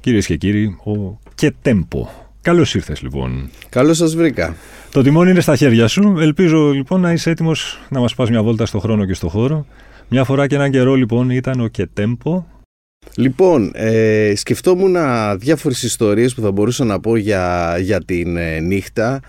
κυρίες και κύριοι, ο Κετέμπο. Καλώς ήρθες λοιπόν. Καλώς σας βρήκα. Το τιμόνι είναι στα χέρια σου. Ελπίζω λοιπόν να είσαι έτοιμος να μας πας μια βόλτα στο χρόνο και στο χώρο. Μια φορά και έναν καιρό λοιπόν ήταν ο Κετέμπο. Λοιπόν, ε, σκεφτόμουν διάφορες ιστορίες που θα μπορούσα να πω για, για την ε, νύχτα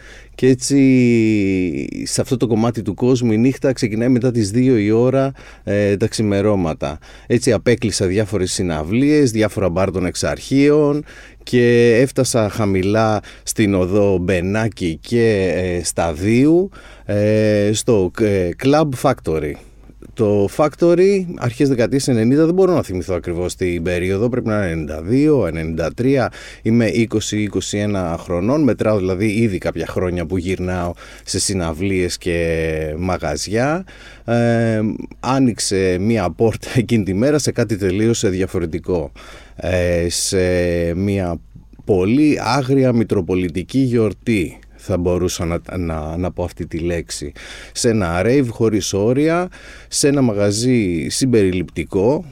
και έτσι σε αυτό το κομμάτι του κόσμου η νύχτα ξεκινάει μετά τις 2 η ώρα ε, τα ξημερώματα. Έτσι απέκλεισα διάφορες συναυλίες, διάφορα μπαρ των εξαρχείων και έφτασα χαμηλά στην οδό Μπενάκη και ε, Σταδίου ε, στο ε, Club Factory. Το Factory αρχές δεκαετίες 90 δεν μπορώ να θυμηθώ ακριβώς την περίοδο, πρέπει να είναι 92, 93, είμαι 20-21 χρονών, μετράω δηλαδή ήδη κάποια χρόνια που γυρνάω σε συναυλίες και μαγαζιά. Ε, άνοιξε μία πόρτα εκείνη τη μέρα σε κάτι τελείως διαφορετικό, ε, σε μία πολύ άγρια μητροπολιτική γιορτή θα μπορούσα να, να, να πω αυτή τη λέξη. Σε ένα rave χωρίς όρια, σε ένα μαγαζί συμπεριληπτικό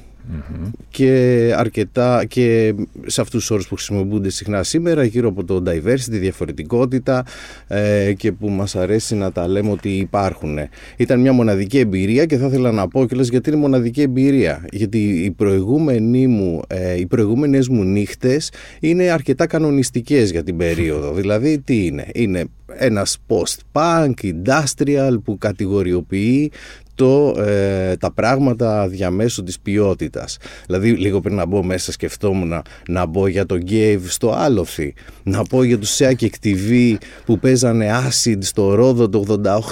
και αρκετά και σε αυτούς τους όρους που χρησιμοποιούνται συχνά σήμερα γύρω από το diversity, τη διαφορετικότητα ε, και που μας αρέσει να τα λέμε ότι υπάρχουν. Ήταν μια μοναδική εμπειρία και θα ήθελα να πω κιόλας γιατί είναι μοναδική εμπειρία γιατί οι, προηγούμενοι μου, ε, οι προηγούμενες μου νύχτες είναι αρκετά κανονιστικές για την περίοδο δηλαδή τι είναι, είναι ένας post-punk, industrial που κατηγοριοποιεί το, ε, τα πράγματα διαμέσου της ποιότητας. Δηλαδή λίγο πριν να μπω μέσα σκεφτόμουν να, να μπω για το Gave στο Άλοφη, να πω για τους Seakic TV που παίζανε Acid στο Ρόδο το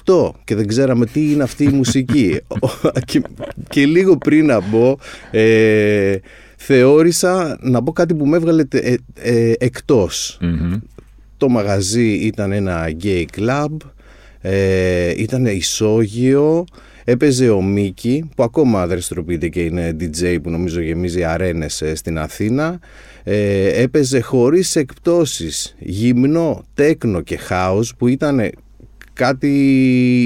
88 και δεν ξέραμε τι είναι αυτή η μουσική. και, και, λίγο πριν να μπω... Ε, θεώρησα να πω κάτι που με έβγαλε ε, ε, εκτος Το μαγαζί ήταν ένα gay club, ε, ήταν ισόγειο, Έπαιζε ο Μίκη που ακόμα δραστηριοποιείται και είναι DJ που νομίζω γεμίζει αρένες ε, στην Αθήνα. Ε, έπαιζε χωρίς εκπτώσεις γυμνό, τέκνο και χάος που ήταν κάτι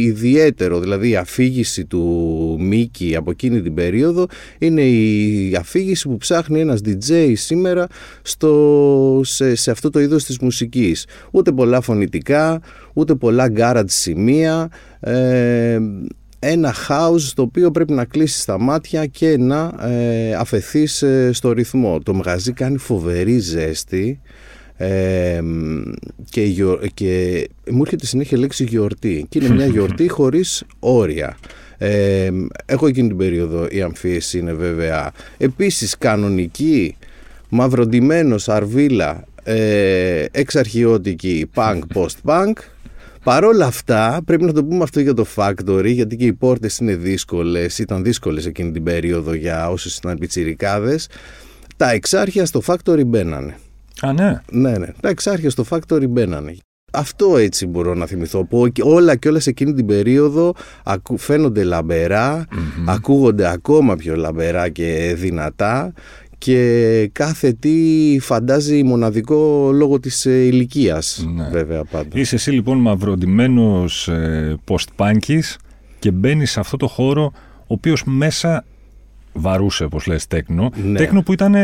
ιδιαίτερο, δηλαδή η αφήγηση του Μίκη από εκείνη την περίοδο είναι η αφήγηση που ψάχνει ένας DJ σήμερα στο, σε, σε αυτό το είδος της μουσικής. Ούτε πολλά φωνητικά, ούτε πολλά garage σημεία, ε, ένα χάους το οποίο πρέπει να κλείσεις τα μάτια και να ε, αφαιθείς ε, στο ρυθμό. Το μαγαζί κάνει φοβερή ζέστη ε, και, και μου έρχεται συνέχεια λέξη γιορτή και είναι μια γιορτή χωρίς όρια. Ε, έχω εκείνη την περίοδο η αμφίεση είναι βέβαια επίσης κανονική, μαυροντημένος, αρβίλα, ε, εξαρχιώτικη, punk, post-punk Παρ' όλα αυτά, πρέπει να το πούμε αυτό για το Factory, γιατί και οι πόρτες είναι δύσκολες, ήταν δύσκολες εκείνη την περίοδο για όσου ήταν πιτσιρικάδες. Τα εξάρχεια στο Factory μπαίνανε. Α, ναι. Ναι, ναι. Τα εξάρχεια στο Factory μπαίνανε. Αυτό έτσι μπορώ να θυμηθώ. Που όλα και όλα σε εκείνη την περίοδο φαίνονται ακούγονται ακόμα πιο λαμπερά και δυνατά και κάθε τι φαντάζει μοναδικό λόγω της ε, ηλικίας ναι. βέβαια πάντα. Είσαι εσύ λοιπόν μαυροντημένος ε, post-punkis και μπαίνεις σε αυτό το χώρο ο οποίος μέσα βαρούσε όπως λες τέκνο, ναι. τέκνο που ήταν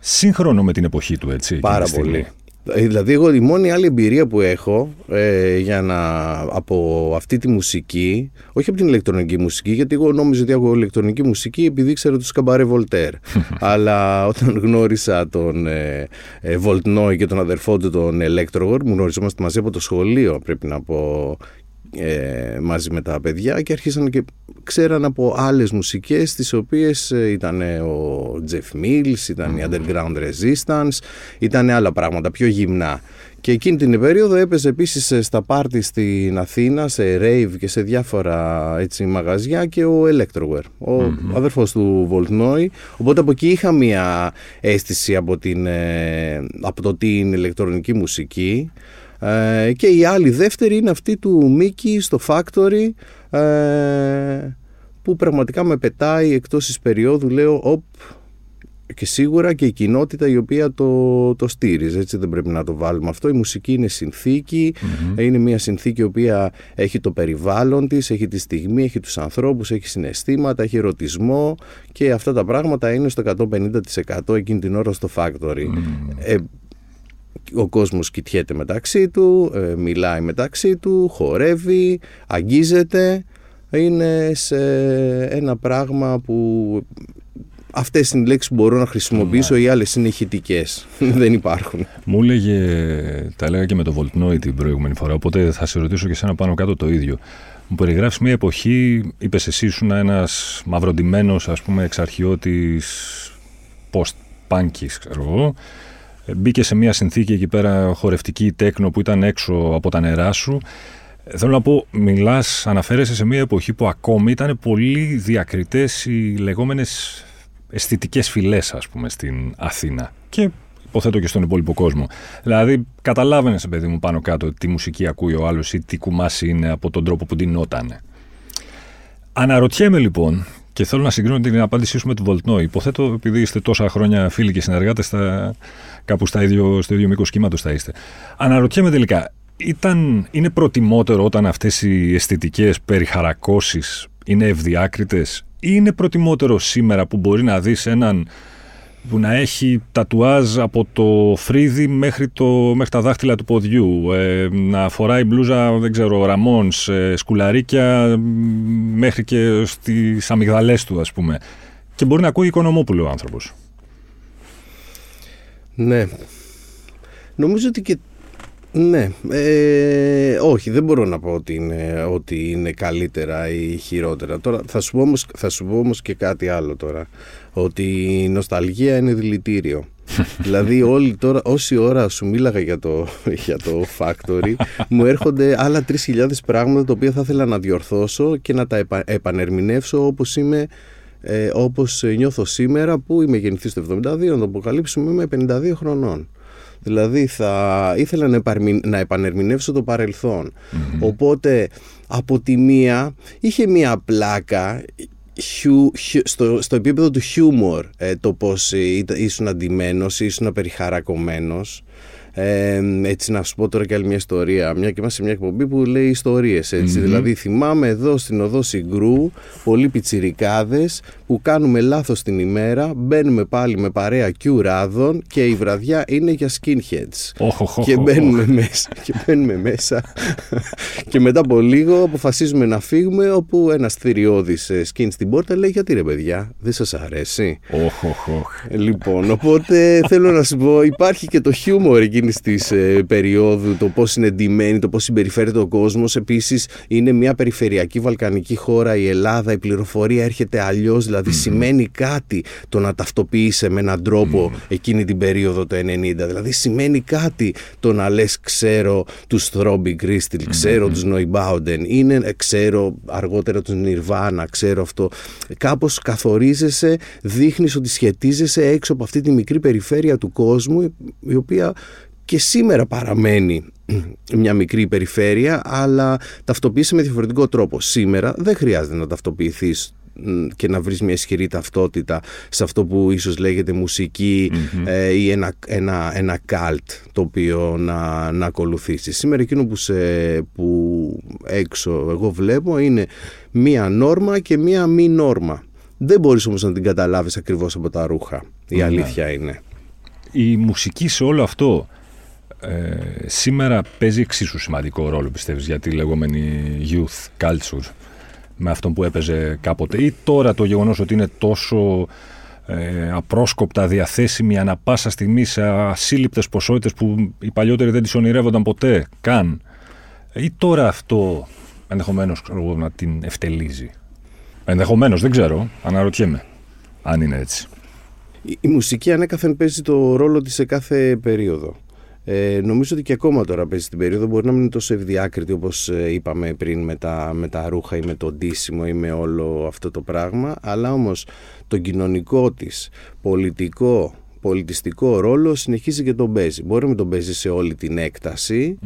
σύγχρονο με την εποχή του έτσι. Πάρα πολύ. Ε, δηλαδή εγώ η μόνη άλλη εμπειρία που έχω ε, για να, από αυτή τη μουσική, όχι από την ηλεκτρονική μουσική, γιατί εγώ νόμιζα ότι έχω ηλεκτρονική μουσική επειδή ξέρω τους Καμπαρέ Βολτέρ. Αλλά όταν γνώρισα τον ε, ε, και τον αδερφό του τον Electrogor, μου γνωριζόμαστε μαζί από το σχολείο πρέπει να πω ε, μαζί με τα παιδιά και αρχίσαν και ξέραν από άλλες μουσικές τις οποίες ε, ήταν ο Jeff Mills, ήταν η Underground Resistance, ήταν άλλα πράγματα πιο γυμνά. Και εκείνη την περίοδο έπαιζε επίσης στα πάρτι στην Αθήνα, σε rave και σε διάφορα έτσι, μαγαζιά και ο Electroware, ο mm αδερφός του Voltnoy. Οπότε από εκεί είχα μια αίσθηση από, την, ε, από το τι είναι ηλεκτρονική μουσική. Ε, και η άλλη δεύτερη είναι αυτή του Μίκη στο Factory ε, που πραγματικά με πετάει εκτός της περίοδου λέω οπ, και σίγουρα και η κοινότητα η οποία το, το στήριζε, έτσι δεν πρέπει να το βάλουμε αυτό. Η μουσική είναι είναι μια συνθήκη η οποία έχει το περιβάλλον της, έχει τη στιγμή, έχει τους ανθρώπους, έχει συναισθήματα, έχει ερωτισμό και αυτά τα πράγματα είναι στο 150% εκείνη την ώρα στο Factory. Ε, ο κόσμος κοιτιέται μεταξύ του, ε, μιλάει μεταξύ του, χορεύει, αγγίζεται. Είναι σε ένα πράγμα που Αυτές είναι οι λέξεις που μπορώ να χρησιμοποιήσω, ναι. οι άλλες είναι ηχητικές. Δεν υπάρχουν. Μου έλεγε, τα έλεγα και με το Voltnoy την προηγούμενη φορά, οπότε θα σε ρωτήσω και εσένα πάνω κάτω το ίδιο. Μου περιγράφεις μια εποχή, είπες εσύ, ήσουν ένας μαυροντημένο, ας πούμε, εξαρχιώτης post-punky, ξέρω εγώ. Ε, μπήκε σε μια συνθήκη εκεί πέρα χορευτική τέκνο που ήταν έξω από τα νερά σου. Ε, θέλω να πω, μιλάς, αναφέρεσαι σε μια εποχή που ακόμη ήταν πολύ διακριτές οι λεγόμενες αισθητικές φυλές, ας πούμε, στην Αθήνα. Και υποθέτω και στον υπόλοιπο κόσμο. Δηλαδή, καταλάβαινες, παιδί μου, πάνω κάτω τι μουσική ακούει ο άλλος ή τι κουμάσι είναι από τον τρόπο που την ότανε. Αναρωτιέμαι λοιπόν, και θέλω να συγκρίνω την απάντησή σου με τον Voltnoy. Υποθέτω, επειδή είστε τόσα χρόνια φίλοι και συνεργάτες, κάπου στα ίδιο, στο ίδιο μήκος κύματος θα είστε. Αναρωτιέμαι τελικά, ήταν, είναι προτιμότερο όταν αυτές οι αισθητικές περιχαρακώσεις είναι ευδιάκριτες είναι προτιμότερο σήμερα που μπορεί να δεις έναν που να έχει τατουάζ από το φρύδι μέχρι, το, μέχρι τα δάχτυλα του ποδιού, ε, να φοράει μπλούζα, δεν ξέρω, ραμόνς, ε, σκουλαρίκια μέχρι και στις αμυγδαλές του, ας πούμε. Και μπορεί να ακούει οικονομόπουλο ο άνθρωπος. Ναι. Νομίζω ότι και ναι, ε, όχι δεν μπορώ να πω ότι είναι, ότι είναι καλύτερα ή χειρότερα. Τώρα θα σου, πω όμως, θα σου πω όμως και κάτι άλλο τώρα, ότι η νοσταλγία είναι δηλητήριο. δηλαδή όλη τώρα, όση ώρα σου μίλαγα για το, για το Factory μου έρχονται άλλα 3.000 πράγματα τα οποία θα ήθελα να διορθώσω και να τα επα, επανερμηνεύσω όπως είμαι ε, όπως νιώθω σήμερα που είμαι γεννηθής το 72 να το αποκαλύψουμε είμαι 52 χρονών Δηλαδή θα ήθελα να, να επανερμηνεύσω το παρελθον Οπότε από τη μία είχε μία πλάκα στο, στο επίπεδο του χιούμορ ε, το πώς ήσουν αντιμένος, ήσουν περιχαρακωμένος ε, έτσι να σου πω τώρα και άλλη μια ιστορία. Μια και είμαστε σε μια εκπομπή που λέει ιστορίες. Δηλαδή, θυμάμαι εδώ στην οδό Συγκρού, πολλοί πιτσιρικάδες που κάνουμε λάθος την ημέρα, μπαίνουμε πάλι με παρέα κιουράδων και η βραδιά είναι για skinheads. και μπαίνουμε μέσα. Και μπαίνουμε μέσα. και μετά από λίγο αποφασίζουμε να φύγουμε, όπου ένας θηριώδης σκιν στην πόρτα λέει: Γιατί ρε παιδιά, δεν σας αρέσει; Λοιπόν, οπότε θέλω να σου πω, υπάρχει και το χιούμορ εκείνη εκείνη της ε, περίοδου, το πώς είναι εντυμένη, το πώς συμπεριφέρεται ο κόσμος. Επίσης, είναι μια περιφερειακή βαλκανική χώρα η Ελλάδα, η πληροφορία έρχεται αλλιώς, δηλαδή σημαίνει κάτι το να ταυτοποιείσαι με έναν τρόπο εκείνη την περίοδο το 90. Δηλαδή, σημαίνει κάτι το να λες, ξέρω τους Θρόμπι Κρίστιλ, ξέρω τους Νοϊμπάουντεν, είναι, ε, ξέρω αργότερα τους Νιρβάνα, ξέρω αυτό. Κάπως καθορίζεσαι, δείχνεις ότι σχετίζεσαι έξω από αυτή τη μικρή περιφέρεια του κόσμου, η οποία και σήμερα παραμένει μια μικρή περιφέρεια, αλλά ταυτοποιείσαι με διαφορετικό τρόπο. Σήμερα δεν χρειάζεται να ταυτοποιηθείς και να βρεις μια ισχυρή ταυτότητα σε αυτό που ίσως λέγεται ε, ή ένα, ένα, ένα καλτ το οποίο να, να ακολουθήσεις. Σήμερα εκείνο που, σε, που έξω εγώ βλέπω είναι μία νόρμα και μία μη νόρμα. Δεν μπορείς όμως να την καταλάβεις ακριβώς από τα ρούχα. Η αλήθεια είναι. Η μουσική σε όλο αυτό ε, σήμερα παίζει εξίσου σημαντικό ρόλο πιστεύεις για τη λεγόμενη youth culture με αυτό που έπαιζε κάποτε; Ή τώρα το γεγονός ότι είναι τόσο ε, απρόσκοπτα διαθέσιμη ανα πάσα στιγμή σε ασύλληπτες ποσότητες που οι παλιότεροι δεν τις ονειρεύονταν ποτέ καν ή τώρα αυτό ενδεχομένως να την ευτελίζει; Ενδεχομένως, δεν ξέρω. Αναρωτιέμαι αν είναι έτσι. Η, η μουσική ανέκαθεν παίζει το ρόλο της σε κάθε περίοδο. Ε, νομίζω ότι και ακόμα τώρα παίζει την περίοδο. Μπορεί να μην είναι τόσο ευδιάκριτη όπως ε, είπαμε πριν με τα, με τα ρούχα ή με το ντύσιμο ή με όλο αυτό το πράγμα. Αλλά όμως το κοινωνικό της, πολιτικό, πολιτιστικό ρόλο συνεχίζει και τον παίζει. Μπορεί να μην τον παίζει σε όλη την εκταση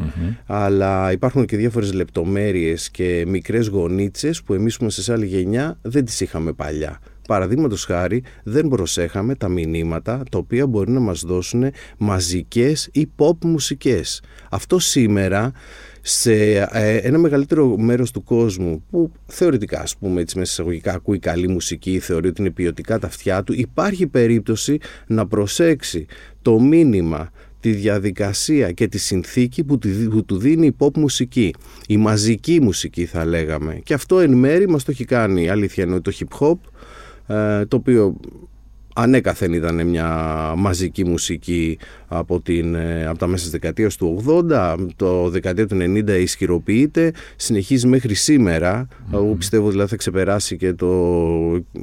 αλλά υπάρχουν και διάφορες λεπτομέρειες και μικρές γονίτσες που εμείς που είμαστε σε άλλη γενιά δεν τις είχαμε παλιά. Παραδείγματος χάρη, δεν προσέχαμε τα μηνύματα τα οποία μπορεί να μας δώσουν μαζικές ή pop μουσικές. Αυτό σήμερα σε ε, ένα μεγαλύτερο μέρος του κόσμου που θεωρητικά ας πούμε έτσι μέσα εισαγωγικά ακούει καλή μουσική θεωρεί ότι είναι ποιοτικά τα αυτιά του υπάρχει περίπτωση να προσέξει το μήνυμα τη διαδικασία και τη συνθήκη που, του δίνει η pop μουσική η μαζική μουσική θα λέγαμε και αυτό εν μέρη μας το έχει κάνει αλήθεια εννοεί το hip hop ε, το οποίο ανέκαθεν ήταν μια μαζική μουσική από, την, ε, από τα μέσα της δεκαετίας του 80, το δεκαετία του 90 ισχυροποιείται, συνεχίζει μέχρι σήμερα, εγώ πιστεύω δηλαδή θα ξεπεράσει και το,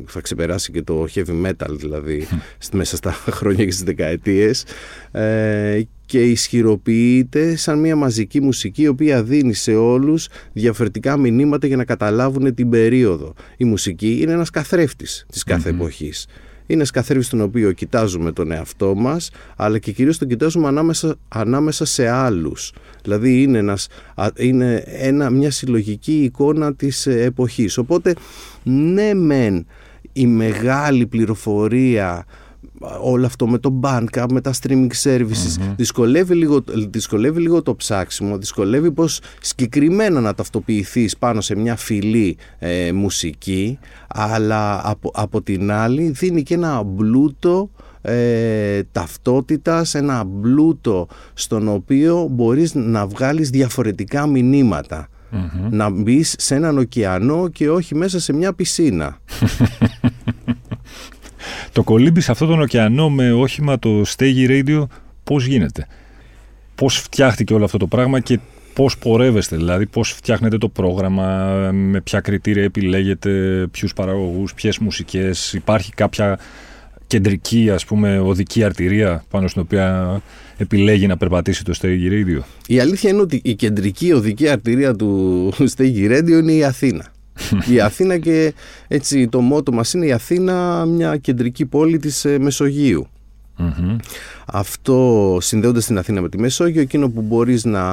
θα ξεπεράσει και το heavy metal δηλαδή μέσα στα χρόνια και στις δεκαετίες. Ε, και ισχυροποιείται σαν μια μαζική μουσική η οποία δίνει σε όλους διαφορετικά μηνύματα για να καταλάβουν την περίοδο. Η μουσική είναι ένας καθρέφτης της κάθε εποχής. Είναι σκαθρή στον οποίο κοιτάζουμε τον εαυτό μας αλλά και κυρίως τον κοιτάζουμε ανάμεσα, ανάμεσα σε άλλους. Δηλαδή είναι, ένας, είναι ένα, μια συλλογική εικόνα της εποχής. Οπότε ναι μεν η μεγάλη πληροφορία όλο αυτό με το Bandcamp, με τα streaming services. Δυσκολεύει, λίγο, δυσκολεύει λίγο το ψάξιμο δυσκολεύει πως συγκεκριμένα να ταυτοποιηθείς πάνω σε μια φυλή ε, μουσική αλλά από, από την άλλη δίνει και ένα μπλούτο ε, ταυτότητας, ένα μπλούτο στον οποίο μπορείς να βγάλεις διαφορετικά Να μπεις σε έναν ωκεανό και όχι μέσα σε μια πισίνα. Το κολύμπι σε αυτόν τον ωκεανό με όχημα το Stegi Radio πώς γίνεται; Πώς φτιάχτηκε όλο αυτό το πράγμα και πώς πορεύεστε, δηλαδή πώς φτιάχνετε το πρόγραμμα, με ποια κριτήρια επιλέγετε, ποιους παραγωγούς, ποιες μουσικές, υπάρχει κάποια κεντρική ας πούμε οδική αρτηρία πάνω στην οποία επιλέγει να περπατήσει το Stegi Radio; Η αλήθεια είναι ότι η κεντρική οδική αρτηρία του Stegi Radio είναι η Αθήνα η Αθήνα και έτσι το μότο μας είναι η Αθήνα μια κεντρική πόλη της ε, μεσογειου Αυτό συνδέοντας την Αθήνα με τη Μεσόγειο εκείνο που μπορείς να,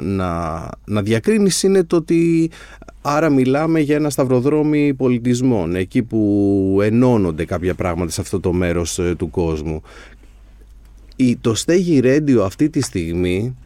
να, να διακρίνεις είναι το ότι άρα μιλάμε για ένα σταυροδρόμι πολιτισμών εκεί που ενώνονται κάποια πράγματα σε αυτό το μέρος ε, του κόσμου. Η, το Στέγη Radio αυτή τη στιγμή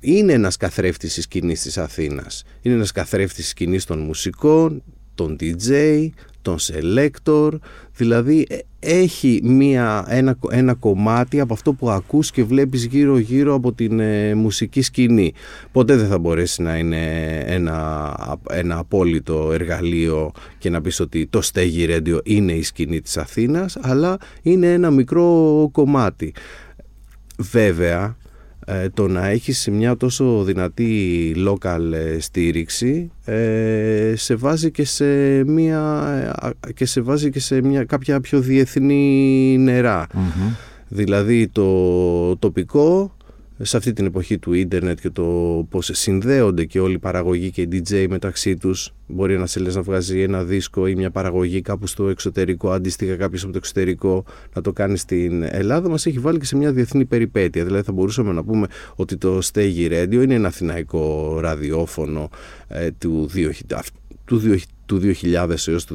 είναι ένας καθρέφτης της σκηνής της Αθήνας. Είναι ένας καθρέφτης της σκηνής των μουσικών, των DJ, των selector, δηλαδή ε, έχει μία, ένα, ένα κομμάτι από αυτό που ακούς και βλέπεις γύρω γύρω από την ε, μουσική σκηνή. Ποτέ δεν θα μπορέσει να είναι ένα, ένα απόλυτο εργαλείο και να πεις ότι το Στέγη Radio είναι η σκηνή της Αθήνας, αλλά είναι ένα μικρό κομμάτι. Βέβαια, ε, το να έχεις μια τόσο δυνατή local ε, στήριξη ε, σε βάζει και σε μια και σε βάζει και σε μια, κάποια πιο διεθνή Δηλαδή το τοπικό σε αυτή την εποχή του ίντερνετ και το πώς συνδέονται και όλοι οι παραγωγοί και οι DJ μεταξύ τους μπορεί ένας σε να βγάζει ένα δίσκο ή μια παραγωγή κάπου στο εξωτερικό αντίστοιχα κάποιος από το εξωτερικό να το κάνει στην Ελλάδα μας έχει βάλει και σε μια διεθνή περιπέτεια. Δηλαδή θα μπορούσαμε να πούμε ότι το Stegi Radio είναι ένα αθηναϊκό ραδιόφωνο ε, του 2000 του του 2000 έως το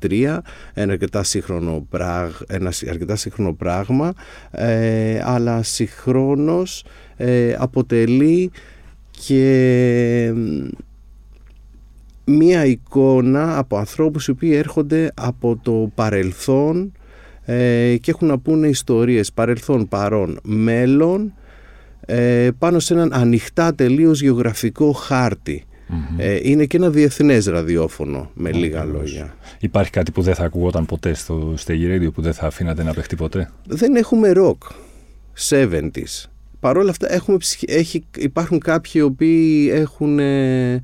2023 ένα αρκετά σύγχρονο, πράγ, ένα αρκετά σύγχρονο πράγμα ε, αλλά συγχρόνως ε, αποτελεί και μία εικόνα από ανθρώπους οι οποίοι έρχονται από το παρελθόν ε, και έχουν να πούνε ιστορίες παρελθόν, παρόν, μέλλον πάνω σε έναν ανοιχτά τελείως γεωγραφικό χάρτη ε, είναι και ένα διεθνές ραδιόφωνο, με λίγα λόγια. Υπάρχει κάτι που δεν θα ακουγόταν ποτέ στο Stegi Radio, που δεν θα αφήνατε να παιχτεί ποτέ; Δεν έχουμε rock. 70s. Παρ' όλα αυτά έχουμε, έχει, υπάρχουν κάποιοι οι οποίοι έχουν... Ε,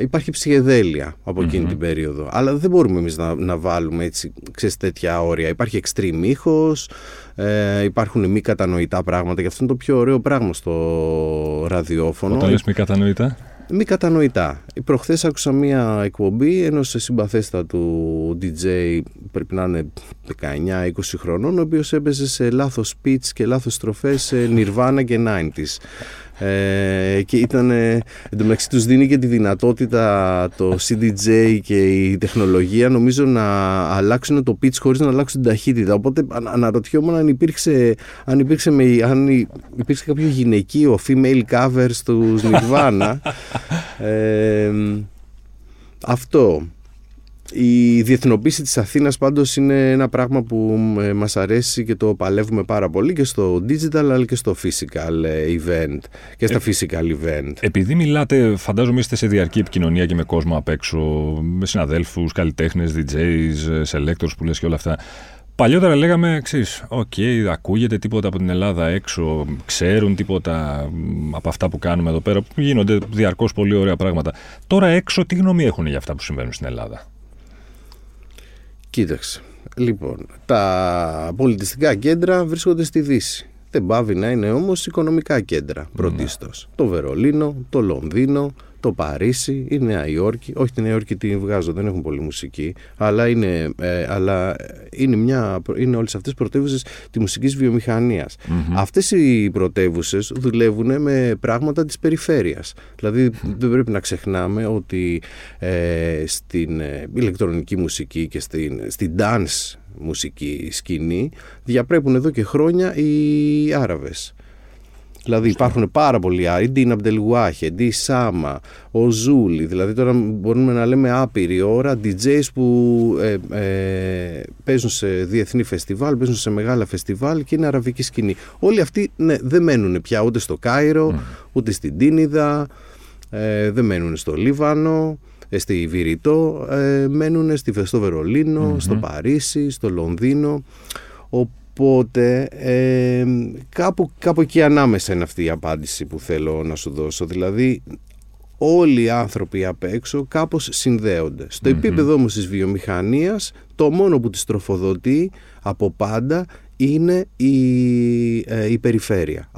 υπάρχει ψυχεδέλεια από την περίοδο. Αλλά δεν μπορούμε εμείς να, να βάλουμε έτσι, ξέρεις, τέτοια όρια. Υπάρχει extreme ήχος, ε, υπάρχουν μη κατανοητά πράγματα και αυτό είναι το πιο ωραίο πράγμα στο ραδιόφωνο. Όταν λες μη κατανοητά μη κατανοητά. Προχθές άκουσα μία εκπομπή ενός συμπαθέστατου DJ, πρέπει να είναι 19-20 χρονών, ο οποίος έπαιζε σε λάθος pitch και λάθος στροφές σε Nirvana και 90s. Ε, και ήταν εντωμεταξύ τους δίνει και τη δυνατότητα το CDJ και η τεχνολογία νομίζω να αλλάξουν το pitch χωρίς να αλλάξουν την ταχύτητα. Οπότε αναρωτιόμουν αν υπήρξε, αν υπήρξε, με, αν υπήρξε κάποιο γυναικείο female cover στους Nirvana. Ε, αυτό η διεθνοποίηση της Αθήνας πάντως είναι ένα πράγμα που ε, μας αρέσει και το παλεύουμε πάρα πολύ και στο digital αλλά και στο physical ε, event και στα ε, physical event. Επειδή μιλάτε, φαντάζομαι είστε σε διαρκή επικοινωνία και με κόσμο απ' έξω, με συναδέλφους, καλλιτέχνες, DJs, selectors που λες και όλα αυτά. Παλιότερα λέγαμε εξής. OK, okay, ακούγεται τίποτα από την Ελλάδα έξω, ξέρουν τίποτα από αυτά που κάνουμε εδώ πέρα, που γίνονται διαρκώς πολύ ωραία πράγματα. Τώρα έξω, τι γνώμη έχουν για αυτά που συμβαίνουν στην Ελλάδα; Κοίταξε. Λοιπόν, τα πολιτιστικά κέντρα βρίσκονται στη Δύση. Δεν πάβει να είναι όμως οικονομικά κέντρα πρωτίστως. Ναι. Το Βερολίνο, το Λονδίνο, το Παρίσι, η Νέα Υόρκη. Όχι τη Νέα Υόρκη την βγάζω, δεν έχουν πολύ μουσική, αλλά είναι, ε, αλλά είναι, μια, είναι όλες αυτές πρωτεύουσες τη μουσικής βιομηχανίας. Mm-hmm. Αυτές οι πρωτεύουσες δουλεύουν με πράγματα της περιφέρειας. Δηλαδή δεν πρέπει να ξεχνάμε ότι ε, στην ε, ηλεκτρονική μουσική και στην, στην dance μουσική σκηνή διαπρέπουν εδώ και χρόνια οι Άραβες. Δηλαδή υπάρχουν πάρα πολλοί άλλοι, η Ντίνα Μπτελγουάχε, η Σάμα, ο Ζούλη. Δηλαδή τώρα μπορούμε να λέμε άπειρη ώρα DJs που ε, ε, παίζουν σε διεθνή φεστιβάλ, παίζουν σε μεγάλα φεστιβάλ και είναι αραβική σκηνή. Όλοι αυτοί ναι, δεν μένουν πια ούτε στο Κάιρο, ούτε στην Τίνιδα, ε, δεν μένουν στο Λίβανο ε, στη Βηρητό, ε, μένουν στη, στο βερολινο στο Παρίσι, στο Λονδίνο. Οπότε ε, κάπου, κάπου εκεί ανάμεσα είναι αυτή η απάντηση που θέλω να σου δώσω. Δηλαδή όλοι οι άνθρωποι απ' έξω κάπως συνδέονται. Στο επίπεδο όμως της βιομηχανίας το μόνο που τις τροφοδοτεί από πάντα είναι η, ε, η περιφέρεια.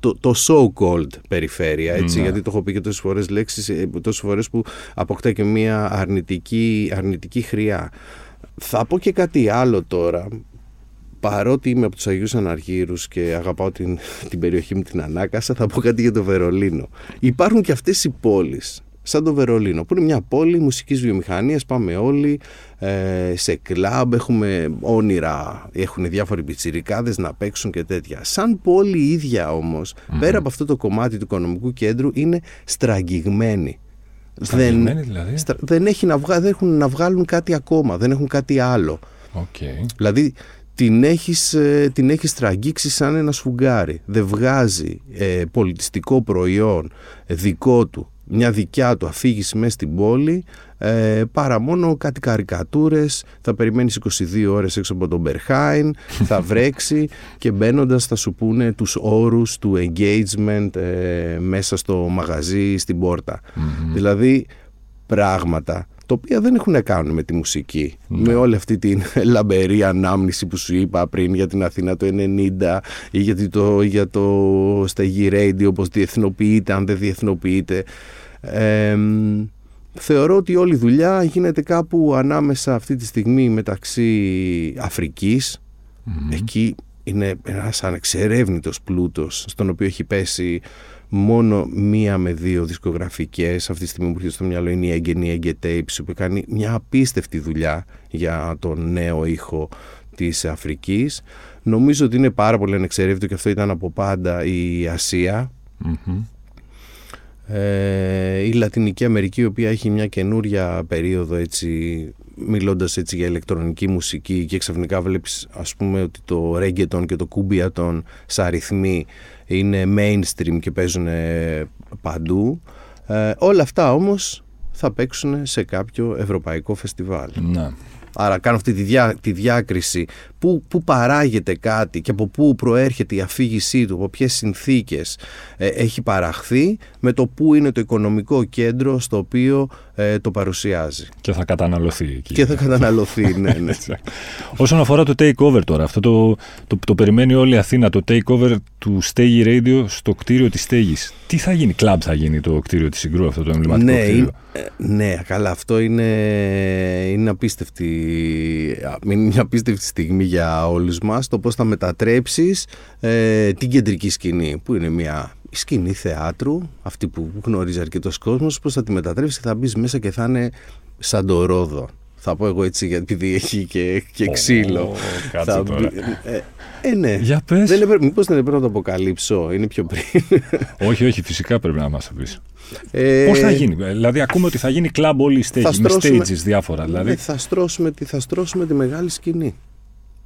το, το so-called περιφέρεια, έτσι, ναι. γιατί το έχω πει και τόσες φορές λέξεις, ε, τόσες φορές που αποκτά και μια αρνητική, αρνητική χρειά. Θα πω και κάτι άλλο τώρα παρότι είμαι από τους Αγίους Αναργύρους και αγαπάω την, την περιοχή μου την Ανάκασα, θα πω κάτι για το Βερολίνο. Υπάρχουν και αυτές οι πόλεις, σαν το Βερολίνο, που είναι μια πόλη μουσικής βιομηχανίας, πάμε όλοι ε, σε κλαμπ, έχουμε όνειρα, έχουν διάφοροι πιτσιρικάδες να παίξουν και τέτοια. Σαν πόλη ίδια όμως, πέρα από αυτό το κομμάτι του οικονομικού κέντρου, είναι στραγγιγμένη. Δεν, δηλαδή; δεν, έχει να δεν έχουν να βγάλουν κάτι ακόμα, δεν έχουν κάτι άλλο. Okay. Δηλαδή την έχεις, ε, την έχεις τραγγίξει σαν ένα σφουγγάρι. Δεν βγάζει ε, πολιτιστικό προϊόν δικό του, μια δικιά του αφήγηση μέσα στην πόλη, ε, παρά μόνο κάτι καρικατούρες, θα περιμένεις 22 ώρες έξω από τον Μπερχάιν, θα βρέξει και μπαίνοντας θα σου πούνε τους όρους του engagement ε, μέσα στο μαγαζί, στην πορτα Δηλαδή πράγματα τα οποία δεν έχουν να κάνουν με τη μουσική. Ναι. Με όλη αυτή την λαμπερή ανάμνηση που σου είπα πριν για την Αθήνα το 90 ή γιατί το, για το στεγή radio όπως διεθνοποιείται, αν δεν διεθνοποιείται. θεωρώ ότι όλη η δουλειά γίνεται κάπου ανάμεσα αυτή τη στιγμή μεταξύ Εκεί είναι ένας ανεξερεύνητος πλούτος στον οποίο έχει πέσει μόνο μία με δύο δισκογραφικές. Αυτή τη στιγμή που έρχεται στο μυαλό είναι η Εγγενή Tapes που κάνει μια απίστευτη δουλειά για τον νέο ήχο της Αφρικής. Νομίζω ότι είναι πάρα πολύ ανεξερεύνητο και αυτό ήταν από πάντα η ασία. Ε, η Λατινική Αμερική η οποία έχει μια καινούρια περίοδο έτσι μιλώντας έτσι για ηλεκτρονική μουσική και ξαφνικά βλέπεις ας πούμε ότι το reggaeton και το κουμπιατον σαν αριθμοί είναι mainstream και παίζουν παντού. Ε, όλα αυτά όμως θα παίξουν σε κάποιο ευρωπαϊκό φεστιβάλ. Ναι. Άρα κάνω αυτή τη, διά, τη διάκριση πού, πού παράγεται κάτι και από πού προέρχεται η αφήγησή του, από ποιες συνθήκες ε, έχει παραχθεί με το πού είναι το οικονομικό κέντρο στο οποίο ε, το παρουσιάζει. Και θα καταναλωθεί εκεί. Και θα καταναλωθεί, ναι, ναι. Όσον αφορά το takeover τώρα, αυτό το, το, το, περιμένει όλη η Αθήνα, το takeover του Stegi Radio στο κτίριο της Στέγης. Τι θα γίνει, κλαμπ θα γίνει το κτίριο της Συγκρού, αυτό το εμβληματικό ναι, κτίριο; είναι- ε, ναι, καλά, αυτό είναι, είναι απίστευτη, είναι μια απίστευτη στιγμή για όλους μας το πώς θα μετατρέψεις ε, την κεντρική σκηνή που είναι μια σκηνή θεάτρου, αυτή που γνωρίζει αρκετός κόσμος, πώς θα τη μετατρέψεις και θα μπεις μέσα και θα είναι σαν το ρόδο. Θα πω εγώ έτσι γιατί επειδή έχει και, και Ω, ξύλο. κάτσε Θα τώρα. μπει- ε, ε, ναι. Για πες. Δεν έπρεπε, μήπως δεν έπρεπε να το αποκαλύψω, είναι πιο πριν. όχι, όχι, φυσικά πρέπει να μας το πεις. Ε, Πώς θα γίνει, δηλαδή ακούμε ότι θα γίνει κλαμπ όλη η stage, θα με στρώσουμε- stages διάφορα. Δηλαδή, Ναι, θα, στρώσουμε, τη- θα στρώσουμε τη μεγάλη σκηνή.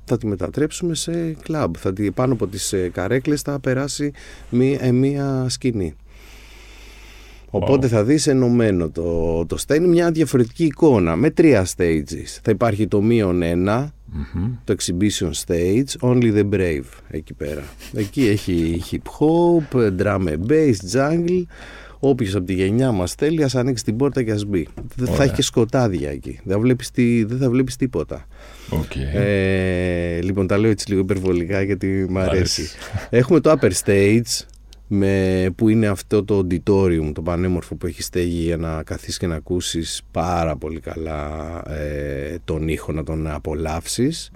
Θα τη μετατρέψουμε σε κλαμπ. Θα τη, πάνω από τις ε, καρέκλες θα περάσει μία, ε, μία σκηνή. Οπότε θα δεις ενωμένο το, το stage. Είναι μια διαφορετική εικόνα με τρία stages. Θα υπάρχει το μείον ένα, το exhibition stage, only the brave εκεί πέρα. Εκεί έχει hip hop, drum and bass, jungle. Όποιος από τη γενιά μας θέλει, ας ανοίξει την πόρτα και ας μπει. Δεν θα Ωραία. έχει και σκοτάδια εκεί. Δεν θα βλέπεις, τι, δεν θα βλέπεις τίποτα. οκ. Ε, λοιπόν, τα λέω έτσι λίγο υπερβολικά γιατί μου αρέσει. αρέσεις. Έχουμε το upper stage με, που είναι αυτό το auditorium, το πανέμορφο που έχει στέγη για να καθίσεις και να ακούσεις πάρα πολύ καλά ε, τον ήχο, να τον απολαύσεις.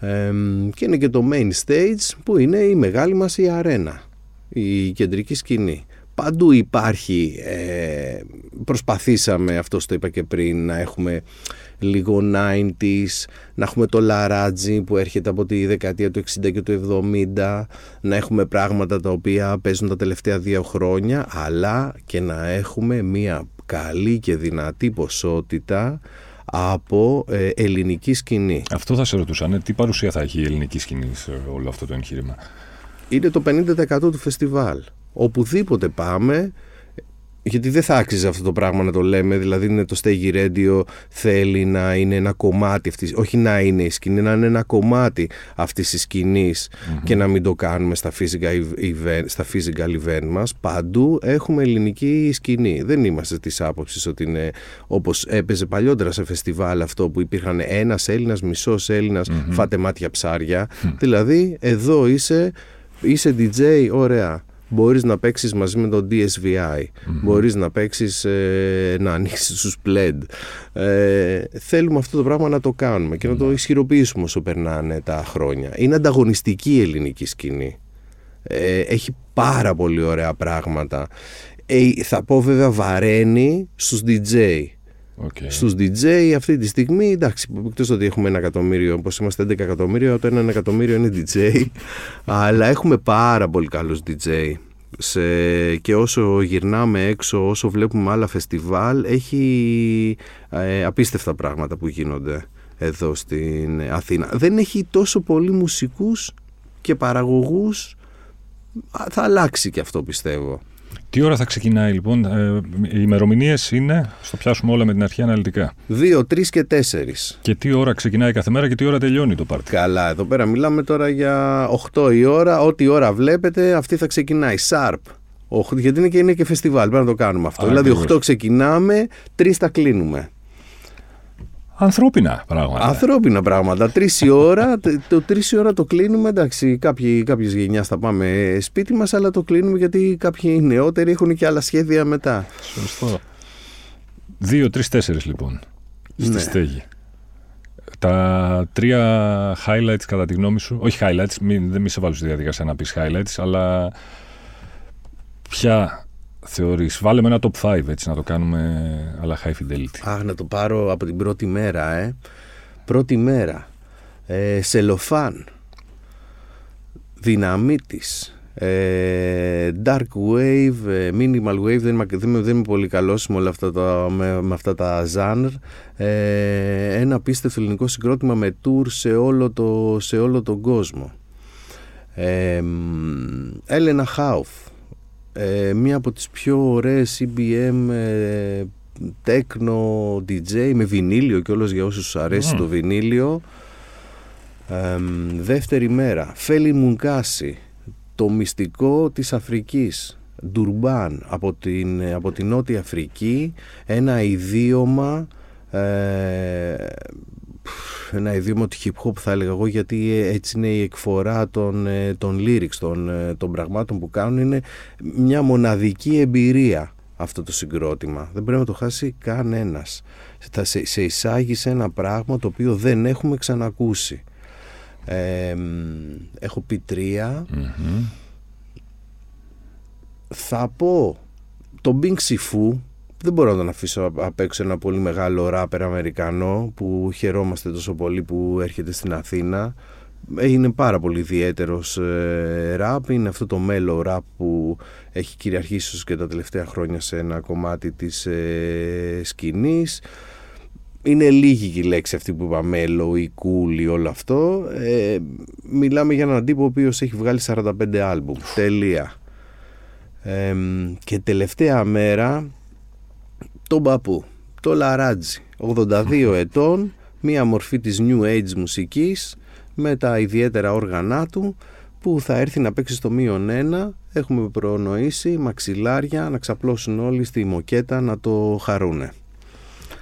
Ε, και είναι και το main stage που είναι η μεγάλη μας η αρένα, η κεντρική σκηνή. Παντού υπάρχει, ε, προσπαθήσαμε, αυτό το είπα και πριν, να έχουμε λίγο 90s, να έχουμε το λαράτζι που έρχεται από τη δεκαετία του 60 και του 70, να έχουμε πράγματα τα οποία παίζουν τα τελευταία δύο χρόνια, αλλά και να έχουμε μια καλή και δυνατή ποσότητα από ε, ελληνική σκηνή. Αυτό θα σε ρωτούσα, ναι, τι παρουσία θα έχει η ελληνική σκηνή σε όλο αυτό το εγχείρημα; είναι το 50% του φεστιβάλ. Οπουδήποτε πάμε, γιατί δεν θα άξιζε αυτό το πράγμα να το λέμε, δηλαδή είναι το Stegi Radio θέλει να είναι ένα κομμάτι αυτής, όχι να είναι η σκηνή, να είναι ένα κομμάτι αυτής της σκηνης και να μην το κάνουμε στα physical event, στα physical event μας. Παντού έχουμε ελληνική σκηνή. Δεν είμαστε της άποψης ότι είναι όπως έπαιζε παλιότερα σε φεστιβάλ αυτό που υπήρχαν ένας Έλληνας, μισός Έλληνας, φάτε μάτια ψάρια. Δηλαδή εδώ είσαι είσαι DJ, ωραία. Μπορείς να παίξεις μαζί με τον DSVI. Μπορείς να παίξεις, ε, να ανοίξεις τους pled. Ε, θέλουμε αυτό το πράγμα να το κάνουμε και να το ισχυροποιήσουμε όσο περνάνε τα χρόνια. Είναι ανταγωνιστική η ελληνική σκηνή. Ε, έχει πάρα πολύ ωραία πράγματα. Ε, θα πω βέβαια βαραίνει στους DJ. OK. Στους DJ αυτή τη στιγμή, εντάξει, εκτός ότι έχουμε ένα εκατομμύριο, όπως είμαστε 11 εκατομμύρια, το ένα εκατομμύριο είναι DJ, αλλά έχουμε πάρα πολύ καλούς DJ. Σε, και όσο γυρνάμε έξω, όσο βλέπουμε άλλα φεστιβάλ, έχει ε, απίστευτα πράγματα που γίνονται εδώ στην Αθήνα. Δεν έχει τόσο πολλοί μουσικούς και παραγωγούς, Α, θα αλλάξει και αυτό πιστεύω. Τι ώρα θα ξεκινάει λοιπόν, ε, οι ημερομηνίες είναι, στο πιάσουμε όλα με την αρχή αναλυτικά. 2, 3 και 4. Και τι ώρα ξεκινάει κάθε μέρα και τι ώρα τελειώνει το πάρτι; Καλά, εδώ πέρα μιλάμε τώρα για 8 η ώρα. Ό,τι ώρα βλέπετε, αυτή θα ξεκινάει. Sharp. 8, γιατί είναι και, είναι και φεστιβάλ, πρέπει να το κάνουμε αυτό. Α, δηλαδή, ακριβώς. 8 ξεκινάμε, 3 τα κλείνουμε. Ανθρώπινα πράγματα. Ανθρώπινα πράγματα. 3 η ώρα, τε- το 3 η ώρα το κλείνουμε. Εντάξει, κάποιοι, κάποιες γενιάς θα πάμε σπίτι μας, αλλά το κλείνουμε γιατί κάποιοι νεότεροι έχουν και άλλα σχέδια μετά. Σωστό. Δύο, τρεις, τέσσερις λοιπόν. Στη Ναι. στέγη. Τα τρία highlights κατά τη γνώμη σου, όχι highlights, μην, δεν μη σε βάλω στη διαδικασία να πεις highlights, αλλά ποια θεωρείς, βάλε με ένα top 5 έτσι να το κάνουμε αλλά high fidelity. Αχ, να το πάρω από την πρώτη μέρα, ε. Πρώτη μέρα. Ε, σελοφάν. Δυναμίτης. Ε, dark wave, ε, minimal wave, δεν είμαι, δεν, είμαι, δεν είμαι πολύ καλός με, όλα αυτά τα, με, με αυτά τα genre. Ε, ένα απίστευτο ελληνικό συγκρότημα με tour σε όλο, το, σε όλο τον κόσμο. Ε, Έλενα Χάουφ, ε, μία από τις πιο ωραίες EBM ε, techno DJ με βινίλιο και όλος για όσους αρέσει Μμμ. το βινίλιο. Δεύτερη μέρα, Φέλι Μουνκάση, το μυστικό της Αφρικής, Ντουρμπάν, από την, από την Νότια Αφρική, ένα ιδίωμα ε, ένα ιδίωμα του hip hop θα έλεγα εγώ γιατί έτσι είναι η εκφορά των, ε, των lyrics, των, ε, των πραγμάτων που κάνουν. Είναι μια μοναδική εμπειρία αυτό το συγκρότημα. Δεν πρέπει να το χάσει κανένας. Θα σε, σε εισάγει σε ένα πράγμα το οποίο δεν έχουμε ξανακούσει. Έχω πει θα πω το Bing Sifu δεν μπορώ να τον αφήσω απ' έξω ένα πολύ μεγάλο ράπερ Αμερικανό που χαιρόμαστε τόσο πολύ που έρχεται στην Αθήνα. Είναι πάρα πολύ ιδιαίτερος ε, ραπ, είναι αυτό το μέλο ραπ που έχει κυριαρχήσει και τα τελευταία χρόνια σε ένα κομμάτι της ε, σκηνής. Είναι λίγη η λέξη αυτή που είπα μέλο ή κούλι όλο αυτό. Ε, μιλάμε για έναν τύπο ο οποίος έχει βγάλει 45 άλμπουμ, τελεία. Ε, και τελευταία μέρα τον παππού, το Λαράτζι, 82 ετών, μία μορφή της New Age μουσικής με τα ιδιαίτερα όργανά του που θα έρθει να παίξει στο μείον ένα. Έχουμε προνοήσει μαξιλάρια να ξαπλώσουν όλοι στη μοκέτα να το χαρούνε.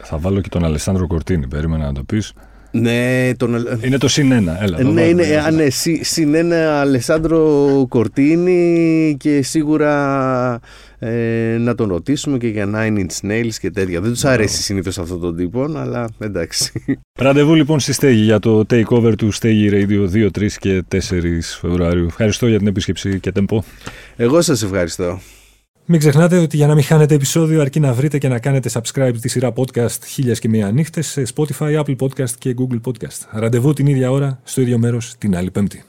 Θα βάλω και τον Αλεσάνδρο Κορτίνη, περίμενα να το πεις. Ναι, τον... Είναι το συν ένα. Έλα, ναι, είναι, α, ναι, συν ένα Αλεσάνδρο Κορτίνη και σίγουρα ε, να τον ρωτήσουμε και για Nine Inch Nails και τέτοια. Δεν τους αρέσει συνήθως αυτό τον τύπο, αλλά εντάξει. Ραντεβού λοιπόν στη Στέγη για το takeover του Στέγη Radio 2, 3 και 4 Φεβρουαρίου. Ευχαριστώ για την επίσκεψη και τεμπό. Εγώ σας ευχαριστώ. Μην ξεχνάτε ότι για να μην χάνετε επεισόδιο αρκεί να βρείτε και να κάνετε subscribe τη σειρά podcast χίλιας και μία νύχτες σε Spotify, Apple Podcast και Google Podcast. Ραντεβού την ίδια ώρα, στο ίδιο μέρος, την άλλη πέμπτη.